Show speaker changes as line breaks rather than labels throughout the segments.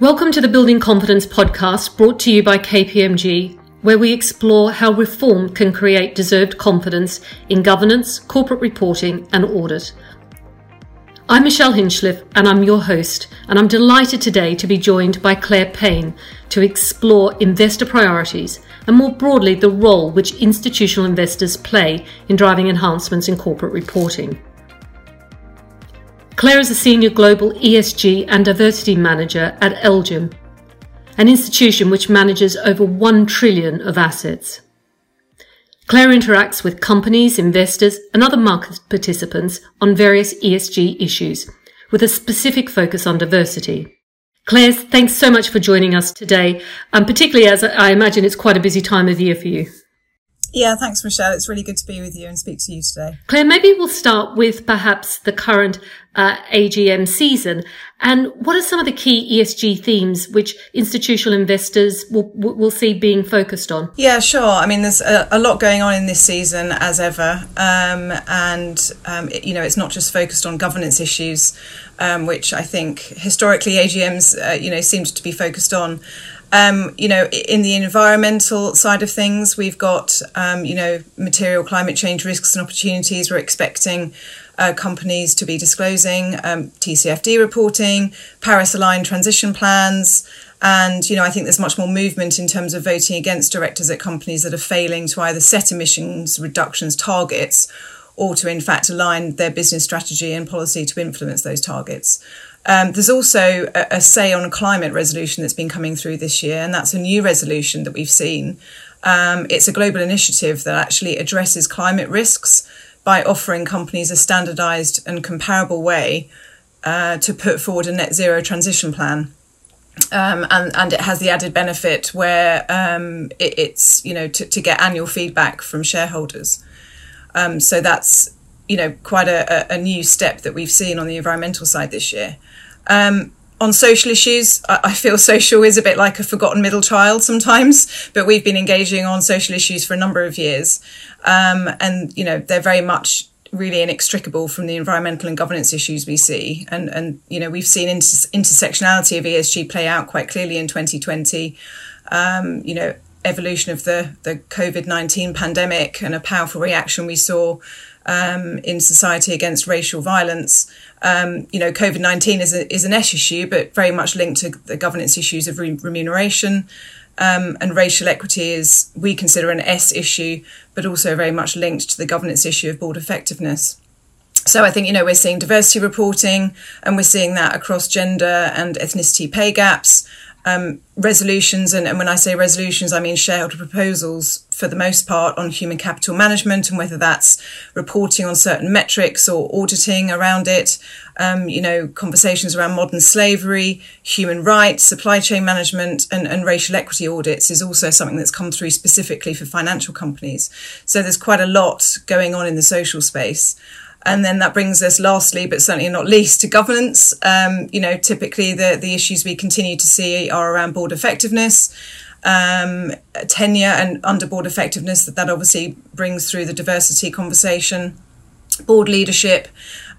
Welcome to the Building Confidence podcast brought to you by KPMG, where we explore how reform can create deserved confidence in governance, corporate reporting, and audit. I'm Michelle Hinchliffe, and I'm your host, and I'm delighted today to be joined by Claire Payne to explore investor priorities and more broadly the role which institutional investors play in driving enhancements in corporate reporting. Claire is a senior global ESG and diversity manager at LGIM, an institution which manages over 1 trillion of assets. Claire interacts with companies, investors, and other market participants on various ESG issues, with a specific focus on diversity. Claire, thanks so much for joining us today, and particularly as I imagine it's quite a busy time of year for you.
Yeah, thanks, Michelle. It's really good to be with you and speak to you today.
Claire, maybe we'll start with perhaps the current uh, AGM season. And what are some of the key ESG themes which institutional investors will, will see being focused on?
Yeah, sure. I mean, there's a, a lot going on in this season, as ever. Um, and, um, it, you know, it's not just focused on governance issues, um, which I think historically AGMs, uh, you know, seemed to be focused on. Um, you know, in the environmental side of things, we've got, um, you know, material climate change risks and opportunities. We're expecting uh, companies to be disclosing um, TCFD reporting, Paris aligned transition plans. And, you know, I think there's much more movement in terms of voting against directors at companies that are failing to either set emissions reductions targets or to, in fact, align their business strategy and policy to influence those targets. Um, there's also a, a, say on climate resolution that's been coming through this year, and that's a new resolution that we've seen. Um, it's a global initiative that actually addresses climate risks by offering companies a standardized and comparable way uh, to put forward a net zero transition plan. Um, and and it has the added benefit where um, it, it's you know to, to get annual feedback from shareholders. Um, so that's you know quite a, a, new step that we've seen on the environmental side this year. Um, on social issues, I, feel social is a bit like a forgotten middle child sometimes, but we've been engaging on social issues for a number of years. Um, and, you know, they're very much really inextricable from the environmental and governance issues we see. And, and you know, we've seen inter- intersectionality of ESG play out quite clearly in 2020. Um, you know, evolution of the, the COVID 19 pandemic and a powerful reaction we saw um, in society against racial violence. Um, you know, COVID 19 is, is an S issue, but very much linked to the governance issues of re- remuneration. Um, and racial equity is, we consider, an S issue, but also very much linked to the governance issue of board effectiveness. So I think, you know, we're seeing diversity reporting and we're seeing that across gender and ethnicity pay gaps um, resolutions, and, and, when I say resolutions, I mean shareholder proposals for the most part on human capital management and whether that's reporting on certain metrics or auditing around it. Um, you know, conversations around modern slavery, human rights, supply chain management, and, and racial equity audits is also something that's come through specifically for financial companies. So there's quite a lot going on in the social space. And then that brings us lastly, but certainly not least, to governance. Um, you know, typically the, the issues we continue to see are around board effectiveness, um, tenure and under board effectiveness, that that obviously brings through the diversity conversation, board leadership,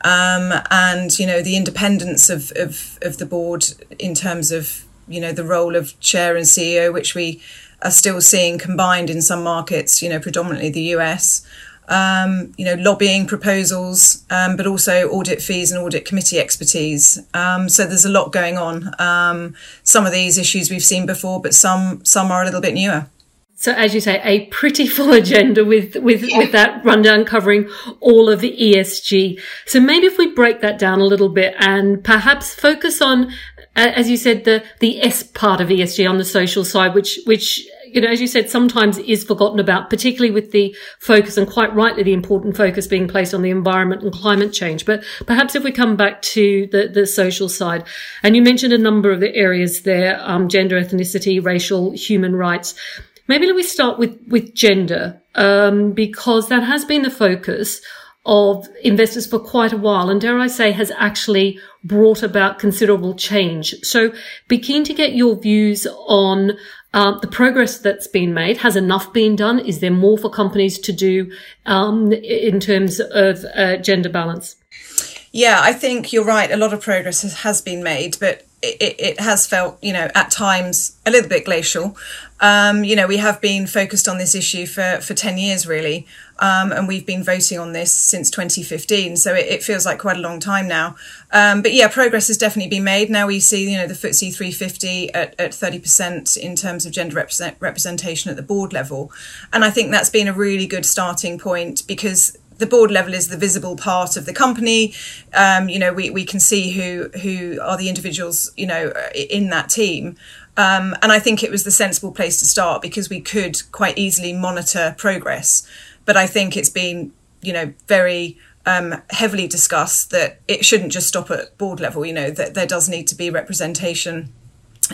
um, and, you know, the independence of, of, of the board in terms of, you know, the role of chair and CEO, which we are still seeing combined in some markets, you know, predominantly the US um, you know, lobbying proposals, um, but also audit fees and audit committee expertise. Um, so there's a lot going on. Um, some of these issues we've seen before, but some some are a little bit newer.
So, as you say, a pretty full agenda with with yeah. with that rundown covering all of the ESG. So maybe if we break that down a little bit and perhaps focus on, as you said, the the S part of ESG on the social side, which which you know, as you said, sometimes is forgotten about, particularly with the focus and quite rightly the important focus being placed on the environment and climate change. But perhaps if we come back to the, the social side, and you mentioned a number of the areas there, um, gender, ethnicity, racial, human rights. Maybe let me start with, with gender, um, because that has been the focus of investors for quite a while and dare I say has actually brought about considerable change. So be keen to get your views on um, the progress that's been made. Has enough been done? Is there more for companies to do um, in terms of uh, gender balance?
Yeah, I think you're right. A lot of progress has, has been made, but it, it, has felt, you know, at times a little bit glacial. Um, you know, we have been focused on this issue for, for 10 years, really. Um, and we've been voting on this since 2015. So it, it feels like quite a long time now. Um, but yeah, progress has definitely been made. Now we see, you know, the FTSE 350 at, at 30% in terms of gender represent, representation at the board level. And I think that's been a really good starting point because the board level is the visible part of the company. Um, you know, we, we can see who who are the individuals, you know, in that team. Um, and I think it was the sensible place to start because we could quite easily monitor progress. But I think it's been, you know, very um, heavily discussed that it shouldn't just stop at board level. You know, that there does need to be representation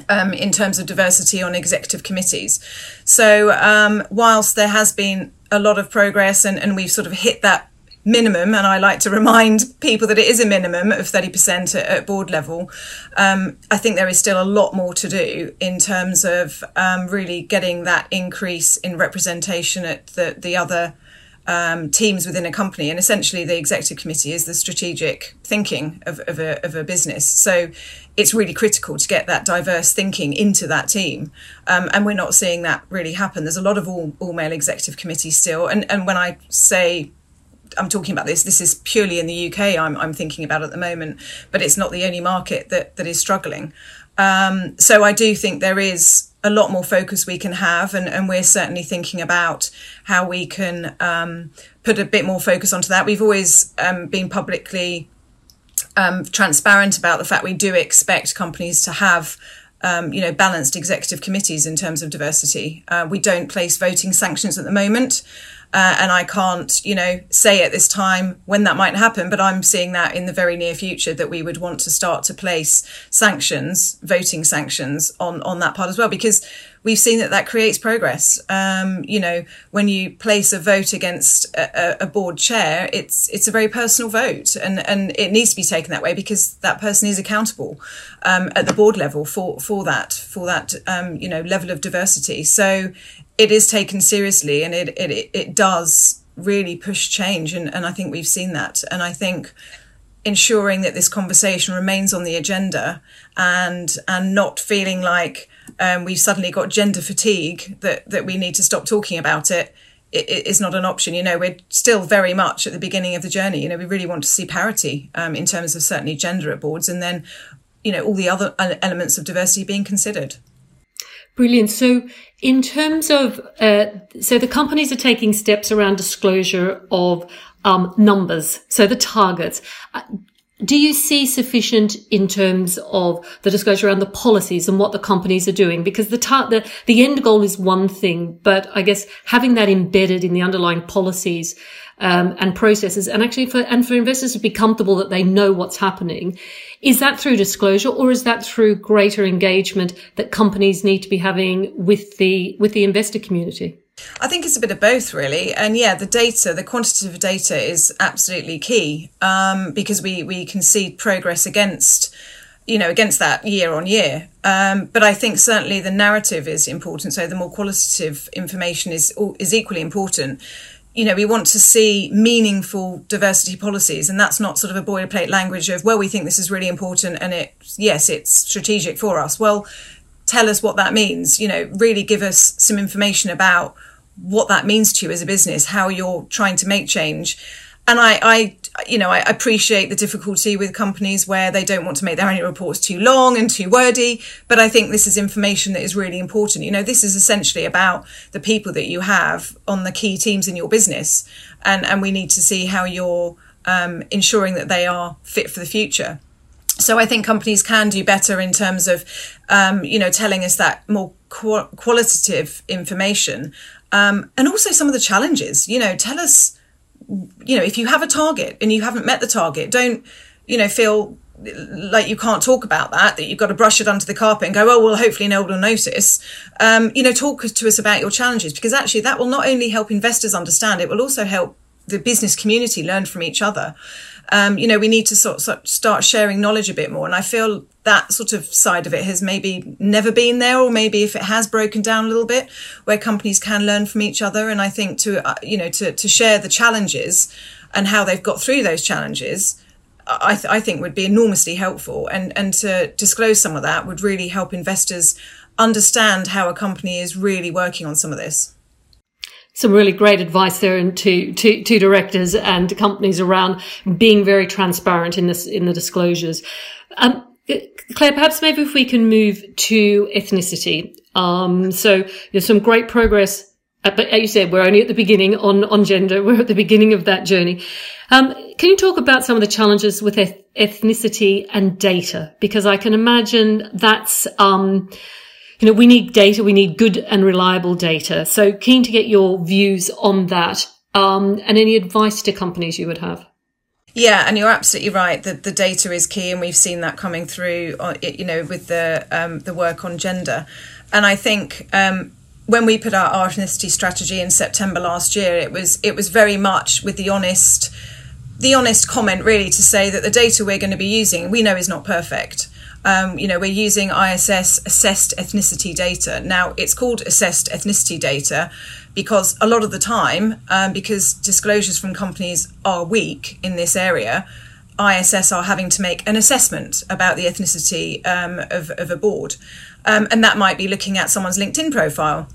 um, in terms of diversity on executive committees. So, um, whilst there has been a lot of progress and, and we've sort of hit that minimum, and I like to remind people that it is a minimum of 30% at, at board level, um, I think there is still a lot more to do in terms of um, really getting that increase in representation at the, the other um, teams within a company. And essentially, the executive committee is the strategic thinking of, of, a, of a business. So it's really critical to get that diverse thinking into that team. Um, and we're not seeing that really happen. There's a lot of all, all male executive committees still. And, and when I say I'm talking about this. This is purely in the UK. I'm, I'm thinking about at the moment, but it's not the only market that that is struggling. Um, so I do think there is a lot more focus we can have, and, and we're certainly thinking about how we can um, put a bit more focus onto that. We've always um, been publicly um, transparent about the fact we do expect companies to have. Um, you know, balanced executive committees in terms of diversity. Uh, we don't place voting sanctions at the moment. Uh, and I can't, you know, say at this time when that might happen, but I'm seeing that in the very near future that we would want to start to place sanctions, voting sanctions on, on that part as well, because we've seen that that creates progress. Um, you know, when you place a vote against a, a, board chair, it's it's a very personal vote, and and it needs to be taken that way because that person is accountable um, at the board level for for that for that um, you know level of diversity. So it is taken seriously and it, it, it does really push change. And, and I think we've seen that. And I think ensuring that this conversation remains on the agenda and, and not feeling like um, we've suddenly got gender fatigue, that, that we need to stop talking about it, it, it is not an option. You know, we're still very much at the beginning of the journey. You know, we really want to see parity um, in terms of certainly gender at boards and then, you know, all the other elements of diversity being considered.
Brilliant. So, in terms of, uh, so the companies are taking steps around disclosure of um, numbers, so the targets. Do you see sufficient in terms of the disclosure around the policies and what the companies are doing? Because the, tar- the the end goal is one thing, but I guess having that embedded in the underlying policies um, and processes, and actually for and for investors to be comfortable that they know what's happening, is that through disclosure or is that through greater engagement that companies need to be having with the with the investor community?
I think it's a bit of both, really. And yeah, the data, the quantitative data is absolutely key um, because we, we can see progress against, you know, against that year on year. Um, but I think certainly the narrative is important. So the more qualitative information is is equally important you know, we want to see meaningful diversity policies. And that's not sort of a boilerplate language of, well, we think this is really important and it, yes, it's strategic for us. Well, tell us what that means. You know, really give us some information about what that means to you as a business, how you're trying to make change. And I, I you know, I appreciate the difficulty with companies where they don't want to make their annual reports too long and too wordy. But I think this is information that is really important. You know, this is essentially about the people that you have on the key teams in your business. And, and we need to see how you're um, ensuring that they are fit for the future. So I think companies can do better in terms of, um, you know, telling us that more qu- qualitative information, um, and also some of the challenges. You know, tell us you know, if you have a target and you haven't met the target, don't, you know, feel like you can't talk about that, that you've got to brush it under the carpet and go, oh, well, hopefully no one will notice. Um, you know, talk to us about your challenges because actually that will not only help investors understand, it will also help the business community learn from each other. Um, you know, we need to sort of start sharing knowledge a bit more. And I feel that sort of side of it has maybe never been there, or maybe if it has broken down a little bit, where companies can learn from each other. And I think to, uh, you know, to, to share the challenges and how they've got through those challenges I, th- I think would be enormously helpful. And, and to disclose some of that would really help investors understand how a company is really working on some of this
some really great advice there and to, to, to directors and companies around being very transparent in this, in the disclosures. Um, Claire, perhaps maybe if we can move to ethnicity. Um, so there's some great progress, uh, but as you said, we're only at the beginning on, on gender. We're at the beginning of that journey. Um, can you talk about some of the challenges with eth- ethnicity and data? Because I can imagine that's, um, you know, we need data, we need good and reliable data. So keen to get your views on that, um, and any advice to companies you would have.
Yeah, and you're absolutely right that the data is key, and we've seen that coming through, uh, you know, with the um, the work on gender. And I think um, when we put our ethnicity strategy in September last year, it was it was very much with the honest the honest comment really to say that the data we're going to be using we know is not perfect um, you know, we're using ISS assessed ethnicity data. Now, it's called assessed ethnicity data because a lot of the time, um, because disclosures from companies are weak in this area, ISS are having to make an assessment about the ethnicity um, of, of, a board. Um, and that might be looking at someone's LinkedIn profile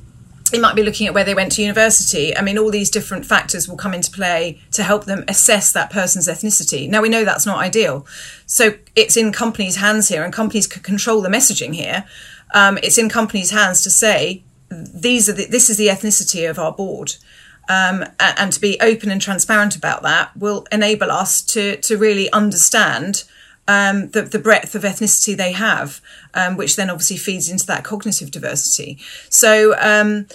it might be looking at where they went to university. I mean, all these different factors will come into play to help them assess that person's ethnicity. Now, we know that's not ideal. So it's in companies' hands here, and companies can control the messaging here. Um, it's in companies' hands to say, these are the, this is the ethnicity of our board. Um, and to be open and transparent about that will enable us to, to really understand um, the, the, breadth of ethnicity they have, um, which then obviously feeds into that cognitive diversity. So, um,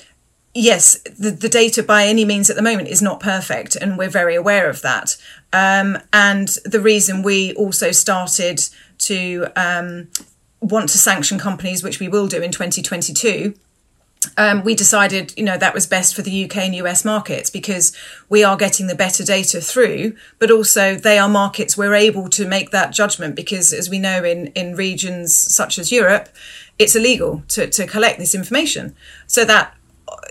yes, the, the, data by any means at the moment is not perfect, and we're very aware of that. Um, and the reason we also started to um, want to sanction companies, which we will do in 2022, um, we decided, you know, that was best for the UK and US markets because we are getting the better data through, but also they are markets we're able to make that judgment because, as we know, in, in regions such as Europe, it's illegal to, to collect this information. So that,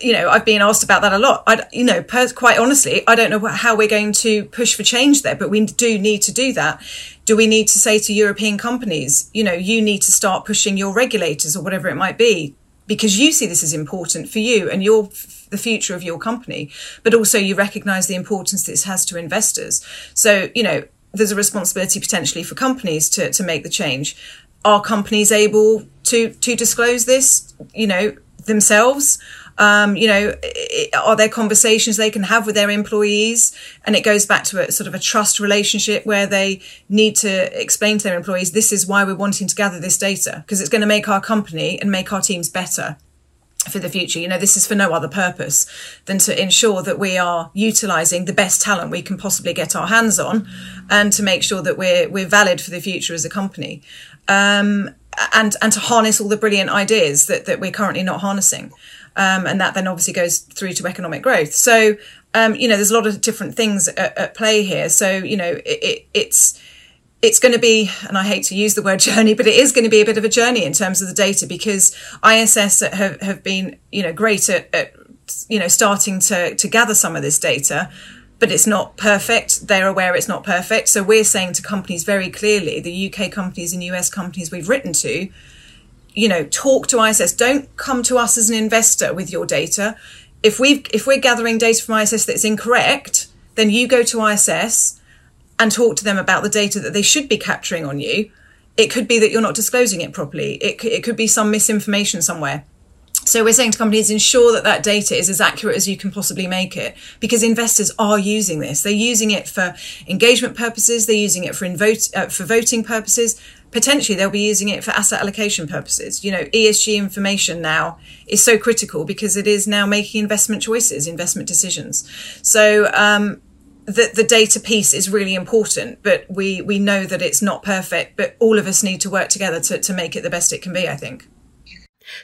you know, I've been asked about that a lot. I, you know, per, quite honestly, I don't know how we're going to push for change there, but we do need to do that. Do we need to say to European companies, you know, you need to start pushing your regulators or whatever it might be because you see this as important for you and your the future of your company, but also you recognize the importance this has to investors. So, you know, there's a responsibility potentially for companies to, to make the change. Are companies able to to disclose this, you know, themselves? Um, you know, are there conversations they can have with their employees? And it goes back to a sort of a trust relationship where they need to explain to their employees, this is why we're wanting to gather this data, because it's going to make our company and make our teams better for the future. You know, this is for no other purpose than to ensure that we are utilizing the best talent we can possibly get our hands on and to make sure that we're, we're valid for the future as a company. Um, and, and to harness all the brilliant ideas that, that we're currently not harnessing. Um, and that then obviously goes through to economic growth. So, um, you know, there's a lot of different things at, at play here. So, you know, it, it, it's it's going to be, and I hate to use the word journey, but it is going to be a bit of a journey in terms of the data because ISS have, have been, you know, great at, at you know, starting to, to gather some of this data, but it's not perfect. They're aware it's not perfect. So we're saying to companies very clearly, the UK companies and US companies we've written to, you know, talk to ISS. Don't come to us as an investor with your data. If we if we're gathering data from ISS that's incorrect, then you go to ISS and talk to them about the data that they should be capturing on you. It could be that you're not disclosing it properly. It it could be some misinformation somewhere. So we're saying to companies, ensure that that data is as accurate as you can possibly make it, because investors are using this. They're using it for engagement purposes. They're using it for vote, uh, for voting purposes. Potentially, they'll be using it for asset allocation purposes. You know, ESG information now is so critical because it is now making investment choices, investment decisions. So um, the, the data piece is really important, but we, we know that it's not perfect, but all of us need to work together to, to make it the best it can be, I think.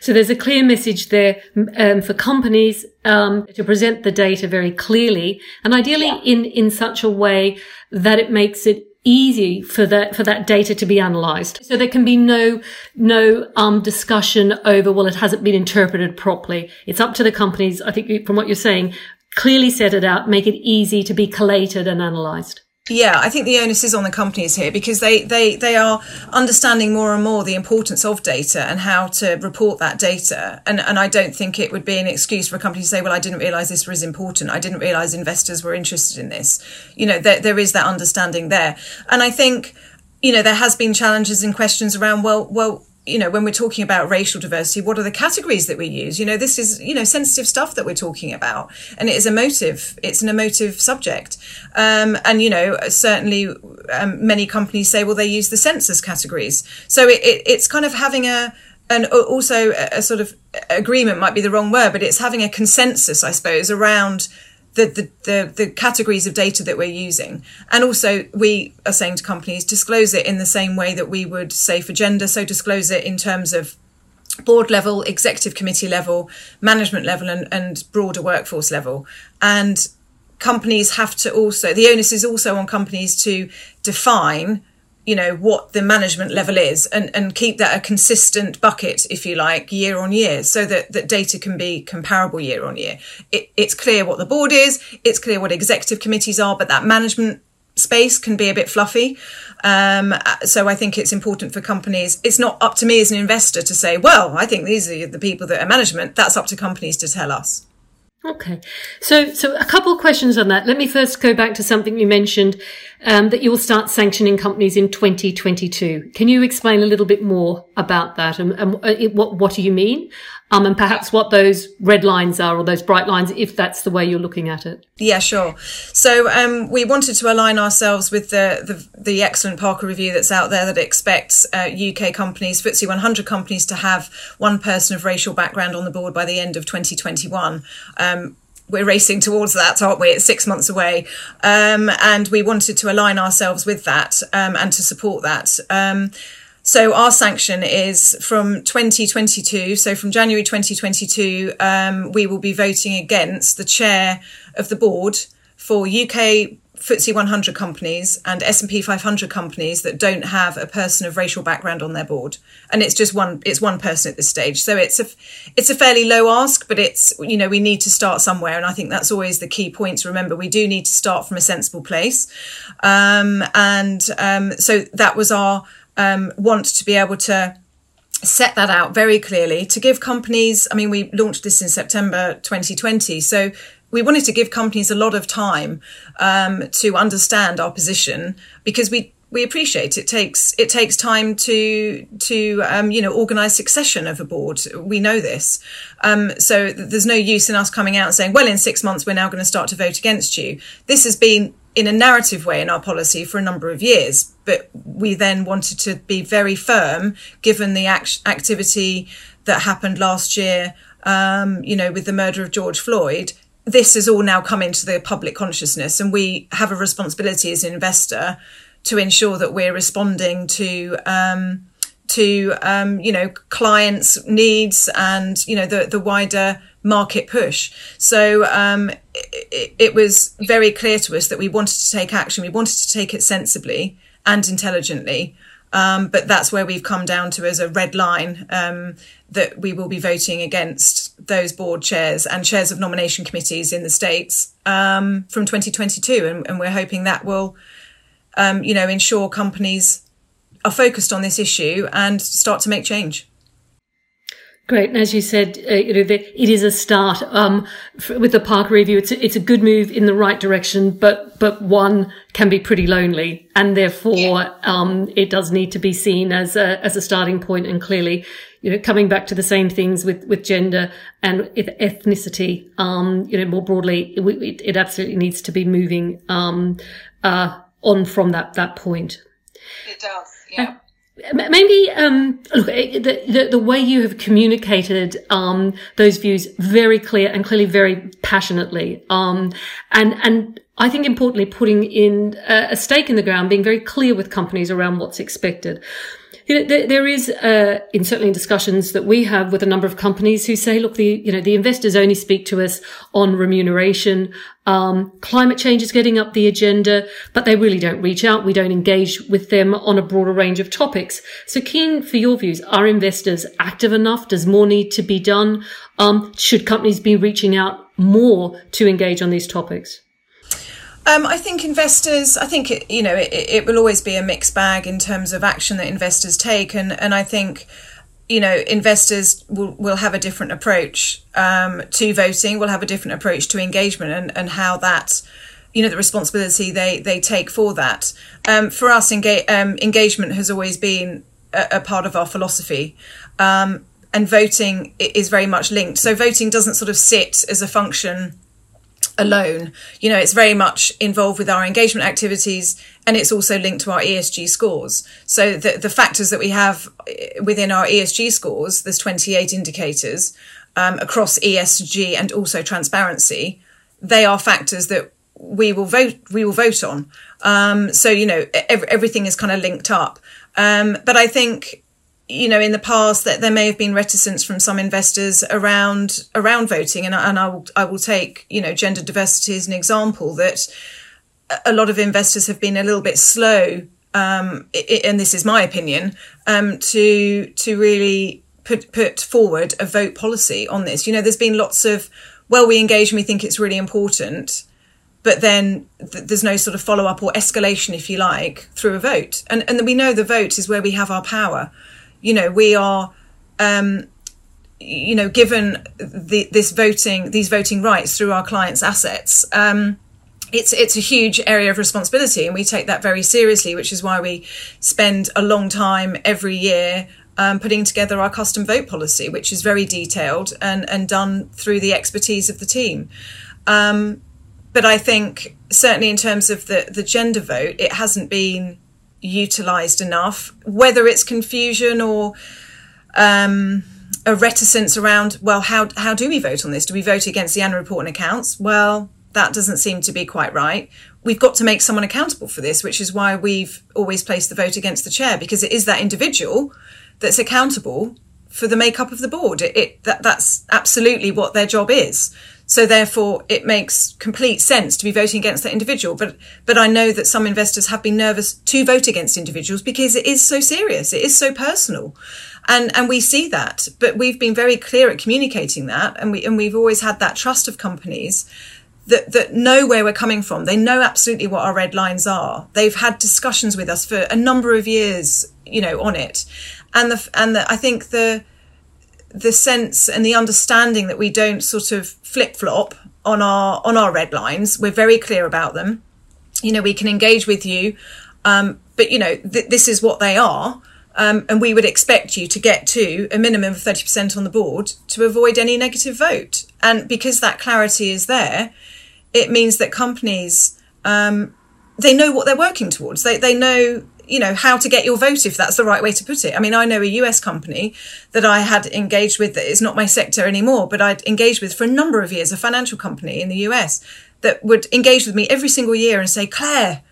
So there's a clear message there um, for companies um, to present the data very clearly, and ideally yeah. in in such a way that it makes it easy for that for that data to be analyzed. So there can be no no um, discussion over well it hasn't been interpreted properly. It's up to the companies. I think from what you're saying, clearly set it out, make it easy to be collated and analyzed.
Yeah, I think the onus is on the companies here because they, they, they are understanding more and more the importance of data and how to report that data. And, and I don't think it would be an excuse for a company to say, well, I didn't realize this was important. I didn't realize investors were interested in this. You know, there, there is that understanding there. And I think, you know, there has been challenges and questions around, well, well, you know, when we're talking about racial diversity, what are the categories that we use? You know, this is, you know, sensitive stuff that we're talking about. And it is emotive. It's an emotive subject. Um, and, you know, certainly um, many companies say, well, they use the census categories. So it, it, it's kind of having a, and also a, a sort of agreement might be the wrong word, but it's having a consensus, I suppose, around the, the, the, the, categories of data that we're using. And also, we are saying to companies, disclose it in the same way that we would say for gender. So, disclose it in terms of board level, executive committee level, management level, and, and broader workforce level. And companies have to also, the onus is also on companies to define you know what the management level is and and keep that a consistent bucket if you like year on year so that that data can be comparable year on year it, it's clear what the board is it's clear what executive committees are but that management space can be a bit fluffy um, so I think it's important for companies. It's not up to me as an investor to say, well, I think these are the people that are management. That's up to companies to tell us.
Okay. So, so a couple of questions on that. Let me first go back to something you mentioned, um, that you will start sanctioning companies in 2022. Can you explain a little bit more about that and, and uh, what, what do you mean? Um, and perhaps what those red lines are or those bright lines, if that's the way you're looking at it.
Yeah, sure. So um, we wanted to align ourselves with the, the, the excellent Parker review that's out there that expects uh, UK companies, FTSE 100 companies, to have one person of racial background on the board by the end of 2021. Um, we're racing towards that, aren't we? It's six months away. Um, and we wanted to align ourselves with that um, and to support that. Um, so our sanction is from 2022. So from January 2022, um, we will be voting against the chair of the board for UK FTSE 100 companies and S&P 500 companies that don't have a person of racial background on their board. And it's just one, it's one person at this stage. So it's a, it's a fairly low ask, but it's, you know, we need to start somewhere. And I think that's always the key point to remember. We do need to start from a sensible place. Um, and, um, so that was our, um, want to be able to set that out very clearly to give companies i mean we launched this in september 2020 so we wanted to give companies a lot of time um, to understand our position because we we appreciate it takes it takes time to to um, you know organize succession of a board. We know this, um, so there's no use in us coming out and saying, well, in six months we're now going to start to vote against you. This has been in a narrative way in our policy for a number of years, but we then wanted to be very firm given the act- activity that happened last year. Um, you know, with the murder of George Floyd, this has all now come into the public consciousness, and we have a responsibility as an investor to ensure that we're responding to um, to um, you know clients' needs and you know the the wider market push. So um, it, it, was very clear to us that we wanted to take action. We wanted to take it sensibly and intelligently. Um, but that's where we've come down to as a red line um, that we will be voting against those board chairs and chairs of nomination committees in the states um, from 2022, and, and, we're hoping that will, um, you know, ensure companies are focused on this issue and start to make change.
Great, and as you said, uh, you know, the, it is a start um, f- with the Parker review. It's a, it's a good move in the right direction, but but one can be pretty lonely, and therefore yeah. um, it does need to be seen as a as a starting point. And clearly, you know, coming back to the same things with with gender and ethnicity, um, you know, more broadly, it, it, absolutely needs to be moving um, uh, on from that that point.
It does.
Maybe um, look eh, the, the, the way you have communicated um, those views very clear and clearly very passionately, um, and and I think importantly putting in a, a stake in the ground, being very clear with companies around what's expected you know, there, there is, uh, in certainly in discussions that we have with a number of companies who say, look, the, you know, the investors only speak to us on remuneration. Um, climate change is getting up the agenda, but they really don't reach out. We don't engage with them on a broader range of topics. So keen for your views. Are investors active enough? Does more need to be done? Um, should companies be reaching out more to engage on these topics?
Um, I think investors. I think it, you know it, it will always be a mixed bag in terms of action that investors take, and and I think you know investors will will have a different approach um, to voting. Will have a different approach to engagement, and and how that you know the responsibility they they take for that. Um, for us, engage, um, engagement has always been a, a, part of our philosophy. Um, and voting is very much linked. So voting doesn't sort of sit as a function alone. You know, it's very much involved with our engagement activities and it's also linked to our ESG scores. So the, the factors that we have within our ESG scores, there's 28 indicators um, across ESG and also transparency. They are factors that we will vote, we will vote on. Um, so, you know, every, everything is kind of linked up. Um, but I think you know, in the past that there may have been reticence from some investors around around voting, and, and I will I will take you know gender diversity as an example that a lot of investors have been a little bit slow, um, and this is my opinion, um, to to really put put forward a vote policy on this. You know, there's been lots of well, we engage and we think it's really important, but then th- there's no sort of follow up or escalation, if you like, through a vote. And and we know the vote is where we have our power you know, we are, um, you know, given the, this voting, these voting rights through our clients' assets. Um, it's it's a huge area of responsibility, and we take that very seriously. Which is why we spend a long time every year um, putting together our custom vote policy, which is very detailed and and done through the expertise of the team. Um, but I think certainly in terms of the the gender vote, it hasn't been utilized enough, whether it's confusion or um, a reticence around, well, how, how do we vote on this? Do we vote against the annual report and accounts? Well, that doesn't seem to be quite right. We've got to make someone accountable for this, which is why we've always placed the vote against the chair, because it is that individual that's accountable for the makeup of the board. It, it that, that's absolutely what their job is. So therefore, it makes complete sense to be voting against that individual. But but I know that some investors have been nervous to vote against individuals because it is so serious, it is so personal, and and we see that. But we've been very clear at communicating that, and we and we've always had that trust of companies that, that know where we're coming from. They know absolutely what our red lines are. They've had discussions with us for a number of years, you know, on it. And the, and the, I think the, the sense and the understanding that we don't sort of flip flop on our on our red lines. We're very clear about them. You know, we can engage with you, um, but you know th- this is what they are, um, and we would expect you to get to a minimum of thirty percent on the board to avoid any negative vote. And because that clarity is there, it means that companies um, they know what they're working towards. They they know you know how to get your vote if that's the right way to put it. I mean i know a us company that i had engaged with that is not my sector anymore but i'd engaged with for a number of years a financial company in the us that would engage with me every single year and say claire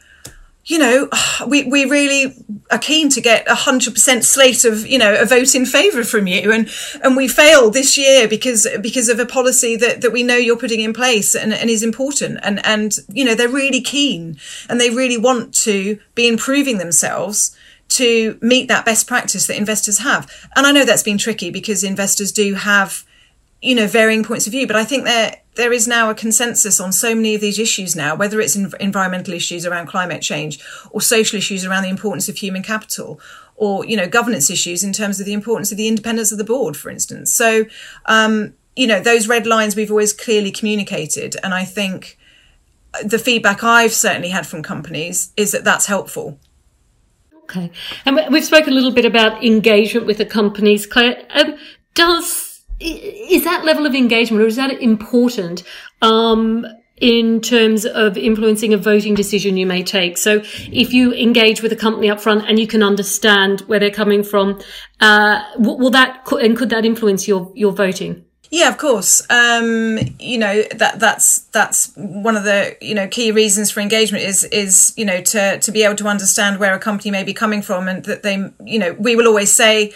you know, we, we really are keen to get a hundred percent slate of, you know, a vote in favour from you. And, and we failed this year because, because of a policy that, that we know you're putting in place and, and is important. And, and, you know, they're really keen and they really want to be improving themselves to meet that best practice that investors have. And I know that's been tricky because investors do have, you know, varying points of view, but I think there there is now a consensus on so many of these issues now, whether it's environmental issues around climate change or social issues around the importance of human capital or, you know, governance issues in terms of the importance of the independence of the board, for instance. So, um, you know, those red lines we've always clearly communicated. And I think the feedback I've certainly had from companies is that that's helpful.
Okay. And we've spoken a little bit about engagement with the companies. Claire, um, does is that level of engagement or is that important um, in terms of influencing a voting decision you may take? So if you engage with a company up front and you can understand where they're coming from, uh, will that and could that influence your your voting?
Yeah, of course. Um, you know that that's that's one of the you know key reasons for engagement is is you know to to be able to understand where a company may be coming from and that they you know we will always say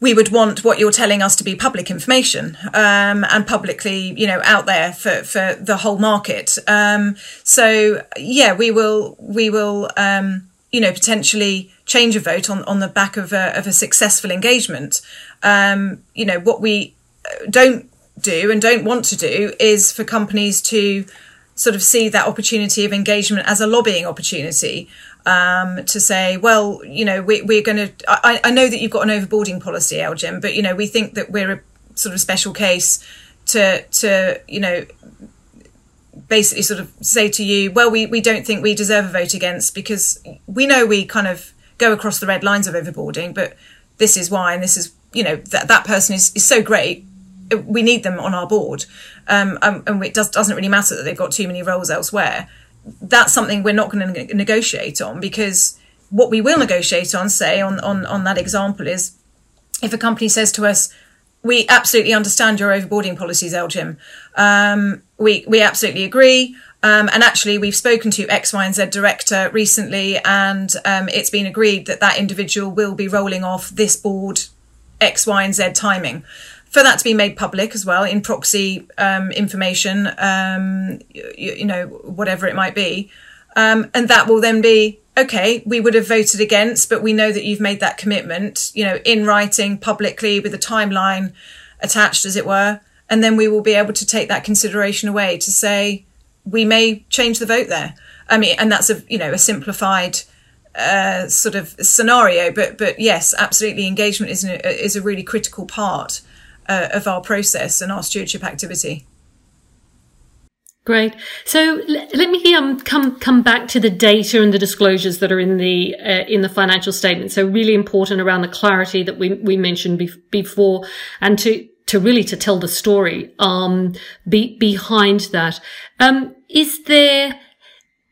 we would want what you're telling us to be public information um, and publicly, you know, out there for, for the whole market. Um, so yeah, we will we will um, you know potentially change a vote on on the back of a, of a successful engagement. Um, you know what we don't do and don't want to do is for companies to sort of see that opportunity of engagement as a lobbying opportunity um, to say, well, you know, we, we're going to. I, know that you've got an overboarding policy, LGIM, but you know, we think that we're a sort of special case to to you know basically sort of say to you, well, we, we don't think we deserve a vote against because we know we kind of go across the red lines of overboarding, but this is why, and this is, you know, that, that person is, is so great. We need them on our board. Um, um, and it does, doesn't really matter that they've got too many roles elsewhere. That's something we're not going to negotiate on because what we will negotiate on, say, on, on, on that example is if a company says to us, we absolutely understand your overboarding policies, LGIM. Um, we we absolutely agree. Um, and actually, we've spoken to X, Y, and Z director recently, and um, it's been agreed that that individual will be rolling off this board X, Y, and Z timing. For that to be made public as well in proxy um, information, um, you, you, know, whatever it might be. Um, and that will then be okay, we would have voted against, but we know that you've made that commitment, you know, in writing publicly with a timeline attached, as it were and then we will be able to take that consideration away to say we may change the vote there. I mean, and that's a you know a simplified uh, sort of scenario, but but yes, absolutely, engagement is a, is a really critical part uh, of our process and our stewardship activity.
Great. So let me um, come come back to the data and the disclosures that are in the uh, in the financial statement. So really important around the clarity that we we mentioned be- before, and to to really to tell the story um, be, behind that. Um, is there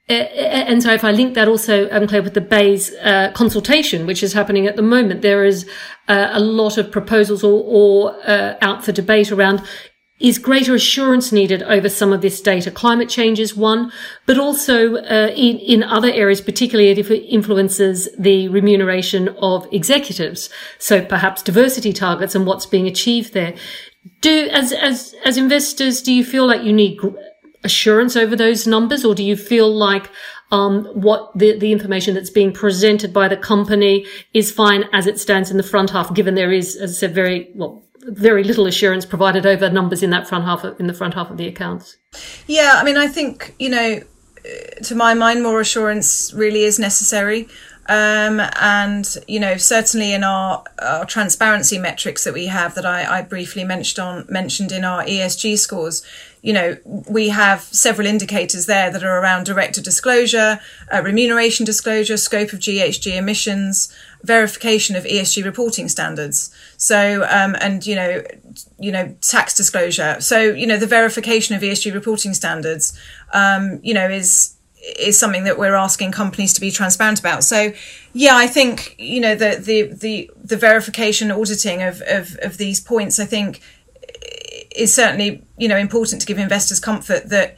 and so if I link that also, um, Claire, with the BEIS uh, consultation, which is happening at the moment, there is uh, a lot of proposals or, or uh, out for debate around is greater assurance needed over some of this data? Climate change is one, but also uh, in, in other areas, particularly if it influences the remuneration of executives. So perhaps diversity targets and what's being achieved there. Do as as as investors, do you feel like you need assurance over those numbers, or do you feel like um, what the, the information that's being presented by the company is fine as it stands in the front half, given there is, as I said, very well very little assurance provided over numbers in that front half of, in the front half of the accounts.
Yeah, I mean, I think you know, to my mind, more assurance really is necessary. Um, and you know, certainly in our, our transparency metrics that we have that I, I briefly mentioned on mentioned in our ESG scores, you know, we have several indicators there that are around director disclosure, uh, remuneration disclosure, scope of GHG emissions, verification of ESG reporting standards. So, um, and you know, you know, tax disclosure. So, you know, the verification of ESG reporting standards, um, you know, is is something that we're asking companies to be transparent about. So, yeah, I think you know the the the, the verification auditing of, of of these points. I think is certainly you know important to give investors comfort that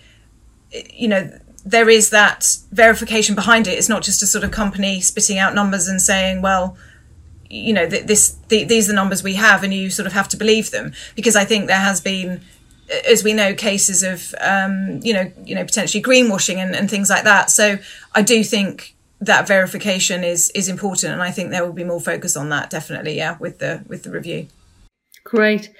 you know there is that verification behind it. It's not just a sort of company spitting out numbers and saying, well, you know, this these are the numbers we have, and you sort of have to believe them. Because I think there has been, as we know, cases of um, you know, you know, potentially greenwashing and, and things like that. So I do think that verification is is important, and I think there will be more focus on that definitely. Yeah, with the with the review.
Great.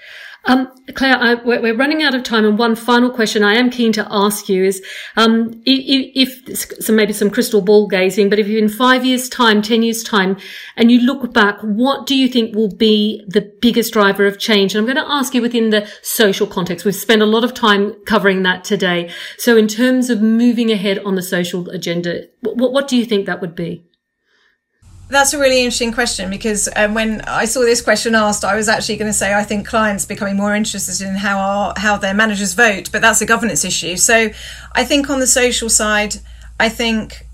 Um, Claire, I, we're running out of time, and one final question I am keen to ask you is, um, if, if so, maybe some crystal ball gazing, but if you in five years' time, ten years' time, and you look back, what do you think will be the biggest driver of change? And I'm going to ask you within the social context. We've spent a lot of time covering that today. So, in terms of moving ahead on the social agenda, what, what do you think that would be?
That's a really interesting question because um, when I saw this question asked, I was actually going to say I think clients becoming more interested in how our, how their managers vote, but that's a governance issue. So I think on the social side, I think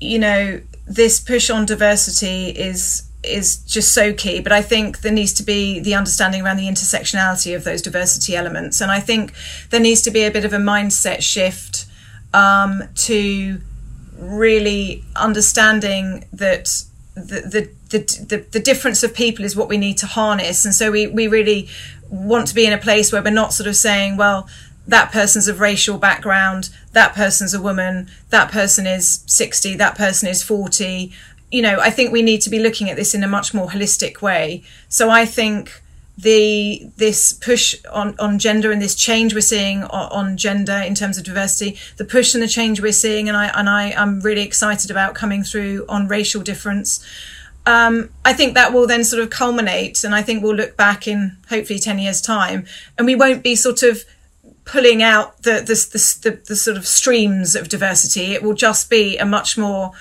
you know this push on diversity is is just so key. But I think there needs to be the understanding around the intersectionality of those diversity elements, and I think there needs to be a bit of a mindset shift um, to really understanding that the, the, the, the difference of people is what we need to harness. And so we, we really want to be in a place where we're not sort of saying, well, that person's of racial background, that person's a woman, that person is 60, that person is 40. You know, I think we need to be looking at this in a much more holistic way. So I think the this push on, on gender and this change we're seeing on, on, gender in terms of diversity, the push and the change we're seeing, and I and I am really excited about coming through on racial difference. Um, I think that will then sort of culminate, and I think we'll look back in hopefully ten years' time, and we won't be sort of pulling out the the, the, the, the sort of streams of diversity. It will just be a much more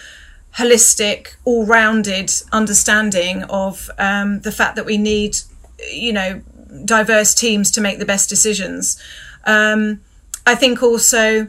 holistic, all-rounded understanding of um, the fact that we need you know, diverse teams to make the best decisions. Um, I think also,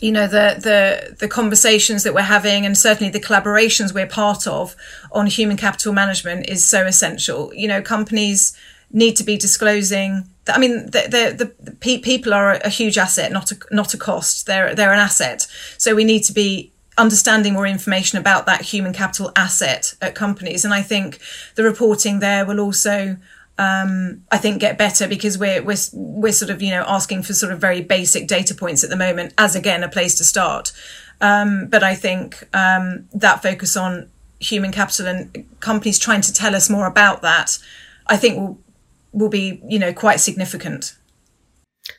you know, the, the, the conversations that we're having and certainly the collaborations we're part of on human capital management is so essential. You know, companies need to be disclosing I mean, the, the, the, people are a huge asset, not a, not a cost. They're, they're an asset. So we need to be understanding more information about that human capital asset at companies. And I think the reporting there will also um, I think get better because we're we're we're sort of you know asking for sort of very basic data points at the moment as again a place to start. Um, but I think um, that focus on human capital and companies trying to tell us more about that, I think will will be you know quite significant.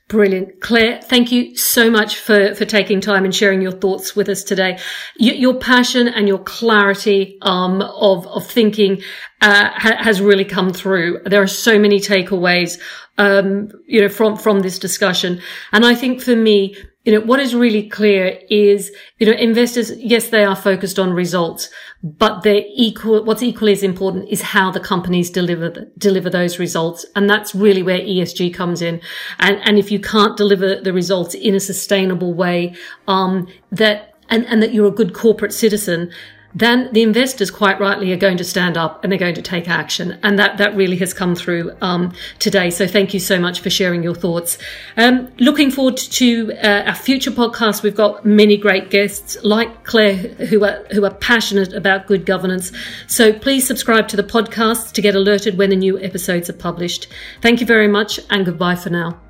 Brilliant. Claire, thank you so much for, for taking time and sharing your thoughts with us today. Your, your passion and your clarity, um, of, of thinking, uh, ha- has really come through. There are so many takeaways, um, you know, from, from this discussion. And I think for me, you know, what is really clear is, you know, investors, yes, they are focused on results, but they're equal, what's equally as important is how the companies deliver, deliver those results. And that's really where ESG comes in. And, and if you can't deliver the results in a sustainable way, um, that, and, and that you're a good corporate citizen, then the investors quite rightly are going to stand up and they're going to take action. And that, that really has come through um, today. So thank you so much for sharing your thoughts. Um, looking forward to uh, our future podcast. We've got many great guests like Claire who are, who are passionate about good governance. So please subscribe to the podcast to get alerted when the new episodes are published. Thank you very much and goodbye for now.